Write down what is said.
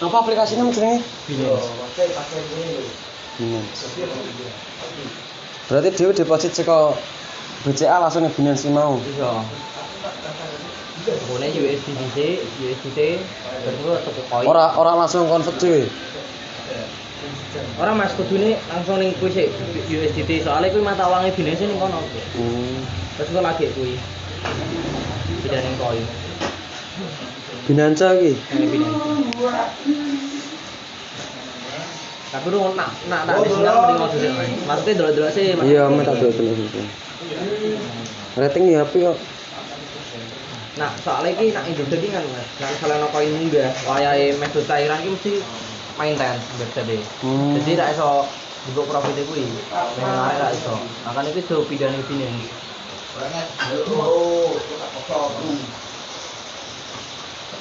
Apa aplikasinya jenenge? Binance. Binance. Berarti dhewe deposit saka BCA langsung ke Binance mau. Iso. Boleh USDT, USDT, terus tuku koin. Ora ora langsung convert dhewe. Ora Mas kudune langsung ning kuwi sik USDT soalnya kuwi mata uangnya Binance ning kono. Hmm. Terus kok lagi kuwi. Tidak ning koin. Binance iki. Tapi lu nak nak nak disenang mending dulu Mas. Maksudnya delok-delok sih. Iya, men tak dulu dulu. Rating ya apik kok. Nah, soalnya iki nak Indonesia iki kan Mas. Nah, misalnya wayahe meh do cairan iki mesti mainten biasa deh. Hmm. Jadi ra iso dibuat profit menarik ra iso. Pidane Binance.